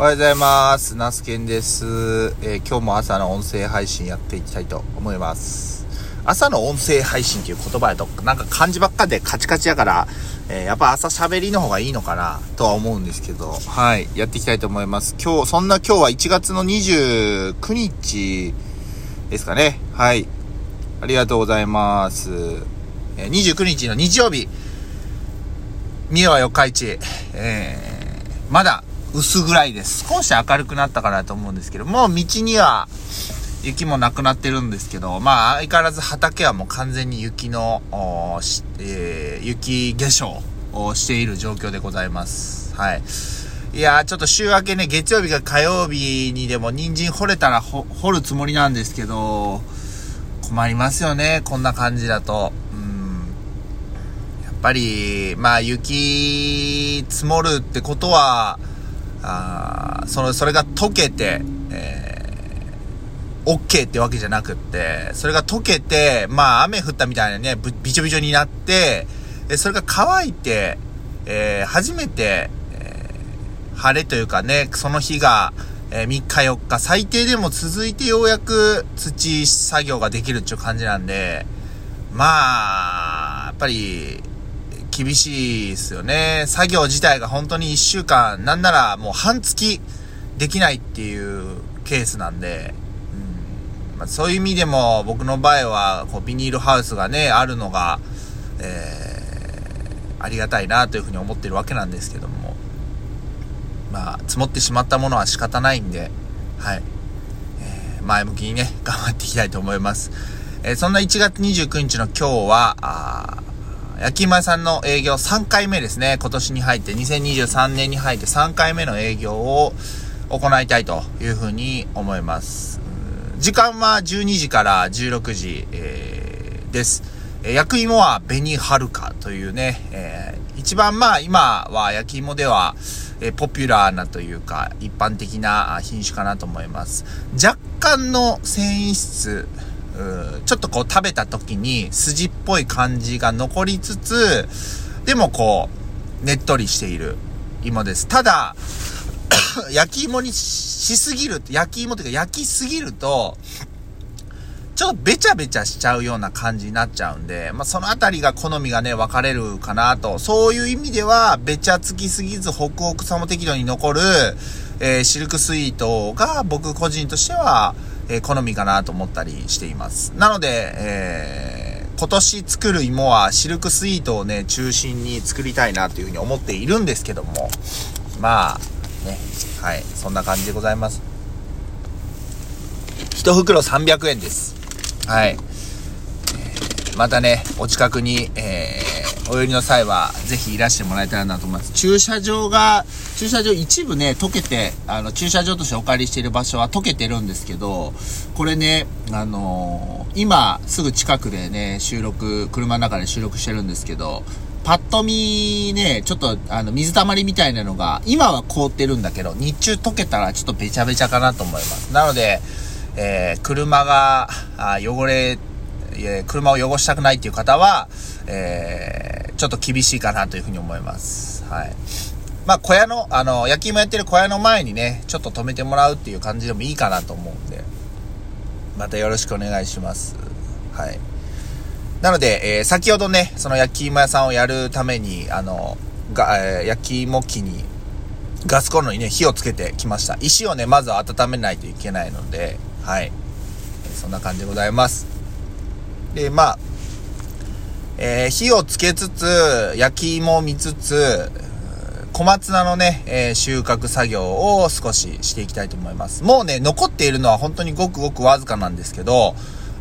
おはようございます。ナスケンです、えー今日も朝の音声配信やっていきたいと思います。朝の音声配信っていう言葉やと、なんか漢字ばっかでカチカチやから、えーやっぱ朝喋りの方がいいのかなとは思うんですけど、はい、やっていきたいと思います。今日、そんな今日は1月の29日ですかね。はい。ありがとうございます。えー29日の日曜日、三重は四日市、えー、まだ薄暗いです。少し明るくなったかなと思うんですけど、もう道には雪もなくなってるんですけど、まあ相変わらず畑はもう完全に雪の、えー雪化粧をしている状況でございます。はい。いやー、ちょっと週明けね、月曜日か火曜日にでも人参掘れたら掘るつもりなんですけど、困りますよね、こんな感じだと。うん。やっぱり、まあ雪積もるってことは、あーその、それが溶けて、えー、OK ってわけじゃなくって、それが溶けて、まあ雨降ったみたいなね、びちょびちょになって、でそれが乾いて、えー初めて、えー晴れというかね、その日が、えー3日4日、最低でも続いてようやく土作業ができるっていう感じなんで、まあ、やっぱり、厳しいですよね。作業自体が本当に1週間、なんならもう半月できないっていうケースなんで、うんまあ、そういう意味でも僕の場合はこうビニールハウスがね、あるのが、えー、ありがたいなというふうに思ってるわけなんですけども、まあ、積もってしまったものは仕方ないんで、はい。えー前向きにね、頑張っていきたいと思います。えーそんな1月29日の今日は、焼き芋屋さんの営業3回目ですね。今年に入って、2023年に入って3回目の営業を行いたいというふうに思います。時間は12時から16時、えーです。焼き芋は紅はるかというね、えー一番まあ今は焼き芋では、えーポピュラーなというか一般的な品種かなと思います。若干の繊維質、ちょっとこう食べた時に筋っぽい感じが残りつつ、でもこう、ねっとりしている芋です。ただ、焼き芋にしすぎる、焼き芋というか焼きすぎると、ちょっとべちゃべちゃしちゃうような感じになっちゃうんで、まあ、そのあたりが好みがね、分かれるかなと。そういう意味では、べちゃつきすぎず、ホクホクさも適度に残る、えーシルクスイートが僕個人としては、え好みかなと思ったりしています。なので、えー今年作る芋はシルクスイートをね、中心に作りたいなというふうに思っているんですけども、まあ、ね、はい、そんな感じでございます。一袋300円です。はい。またね、お近くに、えーお寄りの際は、ぜひいらしてもらえたらなと思います。駐車場が、駐車場一部ね、溶けて、あの、駐車場としてお借りしている場所は溶けてるんですけど、これね、あのー今、すぐ近くでね、収録、車の中で収録してるんですけど、パッと見ね、ちょっとあの水たまりみたいなのが、今は凍ってるんだけど、日中溶けたらちょっとべちゃべちゃかなと思います。なので、えー車があ汚れ、えー車を汚したくないっていう方は、えーちょっと厳しいかなというふうに思います。はい。まあ、小屋の、あの、焼き芋やってる小屋の前にね、ちょっと止めてもらうっていう感じでもいいかなと思うんで、またよろしくお願いします。はい。なので、えー先ほどね、その焼き芋屋さんをやるために、あの、が、えー焼き芋機に、ガスコンロにね、火をつけてきました。石をね、まずは温めないといけないので、はい。そんな感じでございます。で、まあ、えー火をつけつつ、焼き芋を見つつ、小松菜のね、えー収穫作業を少ししていきたいと思います。もうね、残っているのは本当にごくごくわずかなんですけど、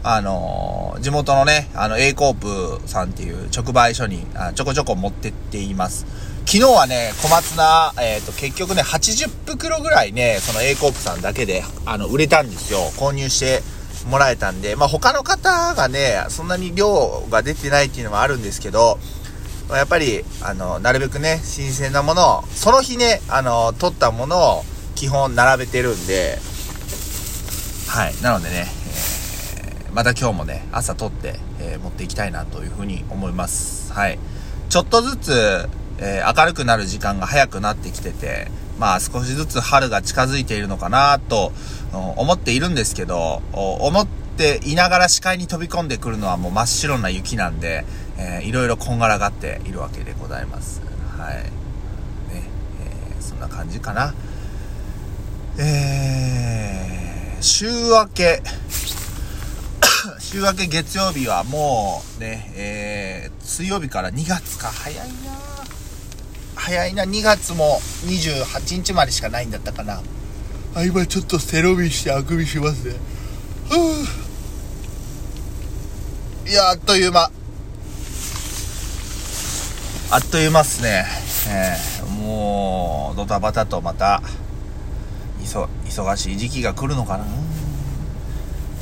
あのー地元のね、あの、A コープさんっていう直売所にあちょこちょこ持ってっています。昨日はね、小松菜、えっ、と、結局ね、80袋ぐらいね、その A コープさんだけで、あの、売れたんですよ。購入してもらえたんで、まあ、他の方がね、そんなに量が出てないっていうのもあるんですけど、やっぱり、あの、なるべくね、新鮮なものを、その日ね、あの、取ったものを基本並べてるんで、はい。なのでね、えーまた今日もね、朝取って、えー持っていきたいなというふうに思います。はい。ちょっとずつ、えー明るくなる時間が早くなってきてて、まあ少しずつ春が近づいているのかなと思っているんですけど、思っていながら視界に飛び込んでくるのはもう真っ白な雪なんで、えー、いろいろこんがらがっているわけでございます。はい。ね、えー、そんな感じかな。えー、週明け、週明け月曜日はもうね、えー、水曜日から2月か、早いな早いな、2月も28日までしかないんだったかな。あ、今ちょっと背伸びしてあくびしますね。いや、あっという間。あっという間っすね。えー、もう、ドタバタとまた、忙しい時期が来るのかな。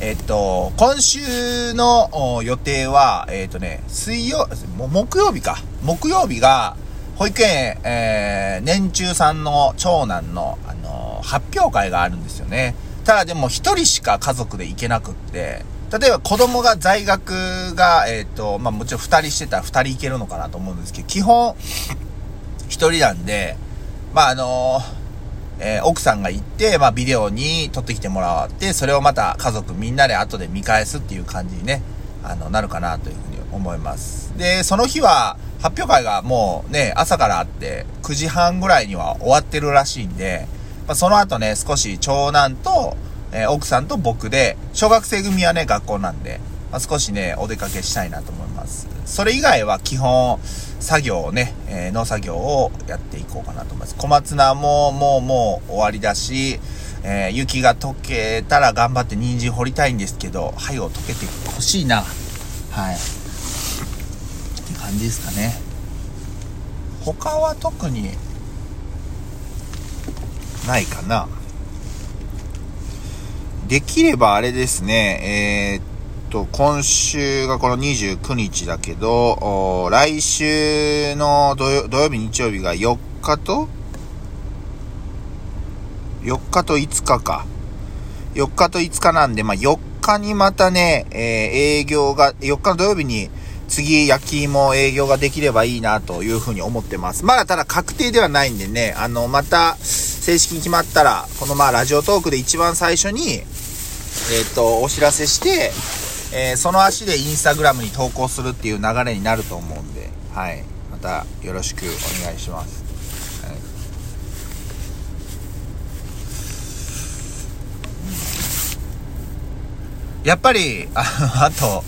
えっと、今週の予定は、えっとね、水曜、木曜日か。木曜日が、保育園、えー、年中さんの長男の、あのー、発表会があるんですよね。ただでも一人しか家族で行けなくって、例えば子供が在学が、えっ、ー、と、まあもちろん二人してたら二人行けるのかなと思うんですけど、基本、一人なんで、まああのえー、奥さんが行って、まあ、ビデオに撮ってきてもらって、それをまた家族みんなで後で見返すっていう感じにね、あの、なるかなというふうに思います。で、その日は、発表会がもうね、朝からあって、9時半ぐらいには終わってるらしいんで、まあ、その後ね、少し長男と、えー、奥さんと僕で、小学生組はね、学校なんで、まあ、少しね、お出かけしたいなと思います。それ以外は基本、作業をね、えー、農作業をやっていこうかなと思います。小松菜ももうもう終わりだし、えー、雪が溶けたら頑張って人参掘りたいんですけど、灰を溶けてほしいな。はい。って感じですかね。他は特にないかな。できればあれですね、えー、と、今週がこの29日だけど、来週の土曜日、日曜日が4日と、4日と5日か。4日と5日なんで、まあ、4日にまたね、えー、営業が、4日の土曜日に次焼き芋営業ができればいいなというふうに思ってます。まだただ確定ではないんでね、あの、また正式に決まったら、このまあラジオトークで一番最初に、えっ、と、お知らせして、えー、その足でインスタグラムに投稿するっていう流れになると思うんで、はい。またよろしくお願いします。やっぱり、ああと、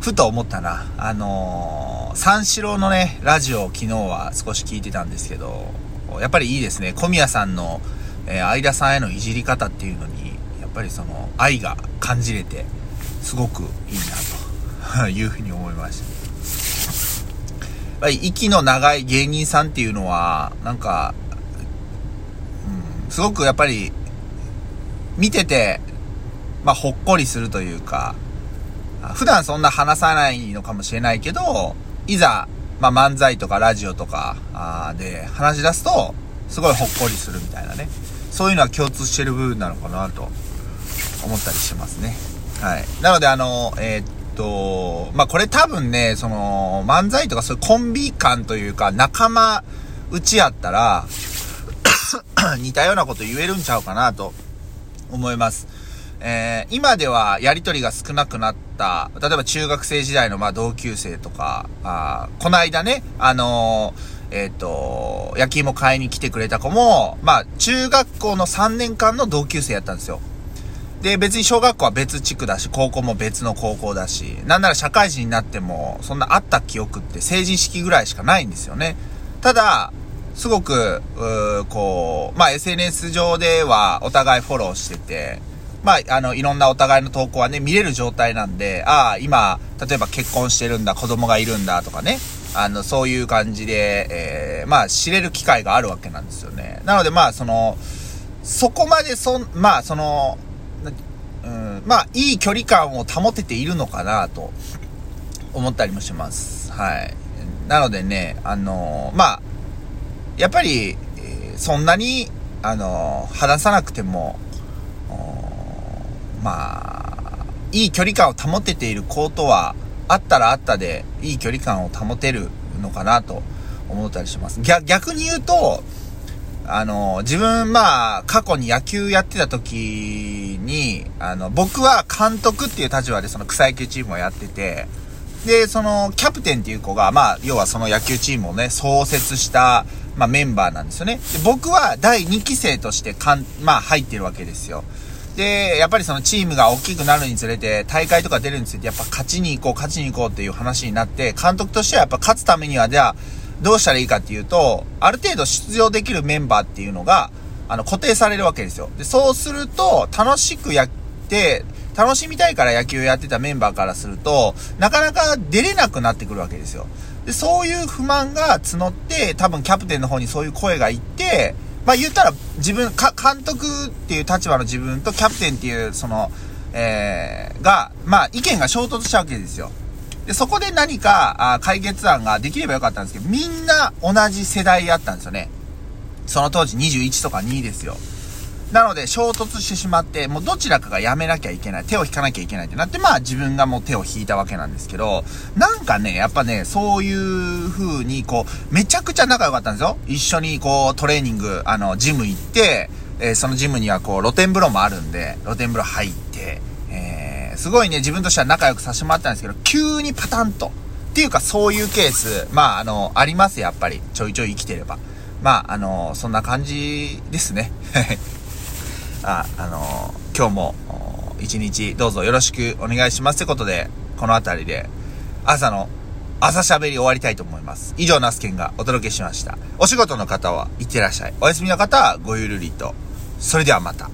ふと思ったな。あのー、三四郎のね、ラジオを昨日は少し聞いてたんですけど、やっぱりいいですね。小宮さんの、えー、相田さんへのいじり方っていうのに、ぱりその、愛が感じれて、すごくいいなというふうに思いました。やっぱり息の長い芸人さんっていうのは、なんか、うん、すごくやっぱり、見てて、まあ、ほっこりするというか、普段そんな話さないのかもしれないけど、いざ、まあ、漫才とかラジオとかで話し出すと、すごいほっこりするみたいなね。そういうのは共通してる部分なのかなと思ったりしますね。はい。なので、あの、えー、っと、まあ、これ多分ね、その、漫才とかそういうコンビ感というか、仲間内やったら 似たようなこと言えるんちゃうかなと思います。えー、今ではやりとりが少なくなった、例えば中学生時代のま同級生とか、あこの間ね、あのー、えっ、ー、と、焼き芋買いに来てくれた子も、まあ、中学校の3年間の同級生やったんですよ。で、別に小学校は別地区だし、高校も別の高校だし、なんなら社会人になっても、そんなあった記憶って成人式ぐらいしかないんですよね。ただ、すごく、うこう、まあ、SNS 上ではお互いフォローしてて、まあ、あの、いろんなお互いの投稿はね、見れる状態なんで、ああ、今、例えば結婚してるんだ、子供がいるんだとかね、あの、そういう感じで、えー、まあ、知れる機会があるわけなんですよね。なので、まあ、その、そこまでそん、まあ、その、まあ、いい距離感を保てているのかなと思ったりもします。はい。なのでね、あのー、まあ、やっぱり、そんなに、あのー、話さなくても、まあ、いい距離感を保てている子とは、あったらあったで、いい距離感を保てるのかなと思ったりします。逆に言うと、あの、自分、まあ、過去に野球やってた時に、あの、僕は監督っていう立場でその草野球チームをやってて、で、その、キャプテンっていう子が、まあ、要はその野球チームをね、創設した、まあ、メンバーなんですよね。で、僕は第2期生としてかん、まあ、入ってるわけですよ。で、やっぱりそのチームが大きくなるにつれて、大会とか出るにつれて、やっぱ勝ちに行こう、勝ちに行こうっていう話になって、監督としてはやっぱ勝つためには、じゃあ、どうしたらいいかっていうと、ある程度出場できるメンバーっていうのが、あの、固定されるわけですよ。で、そうすると、楽しくやって、楽しみたいから野球やってたメンバーからすると、なかなか出れなくなってくるわけですよ。で、そういう不満が募って、多分キャプテンの方にそういう声がいって、まあ言ったら自分、か、監督っていう立場の自分とキャプテンっていう、その、えー、が、まあ意見が衝突したわけですよ。で、そこで何か、あ解決案ができればよかったんですけど、みんな同じ世代やったんですよね。その当時21とか2ですよ。なので、衝突してしまって、もうどちらかがやめなきゃいけない、手を引かなきゃいけないってなって、まあ自分がもう手を引いたわけなんですけど、なんかね、やっぱね、そういう風に、こう、めちゃくちゃ仲良かったんですよ。一緒にこう、トレーニング、あの、ジム行って、えー、そのジムにはこう、露天風呂もあるんで、露天風呂入って、すごいね、自分としては仲良くさせてもらったんですけど、急にパタンと。っていうか、そういうケース、まあ、あの、ありますやっぱり。ちょいちょい生きてれば。まあ、あの、そんな感じですね。あ、あの、今日も、一日どうぞよろしくお願いしますってことで、この辺りで、朝の、朝喋り終わりたいと思います。以上、ナスケンがお届けしました。お仕事の方は、いってらっしゃい。お休みの方は、ごゆるりと。それではまた。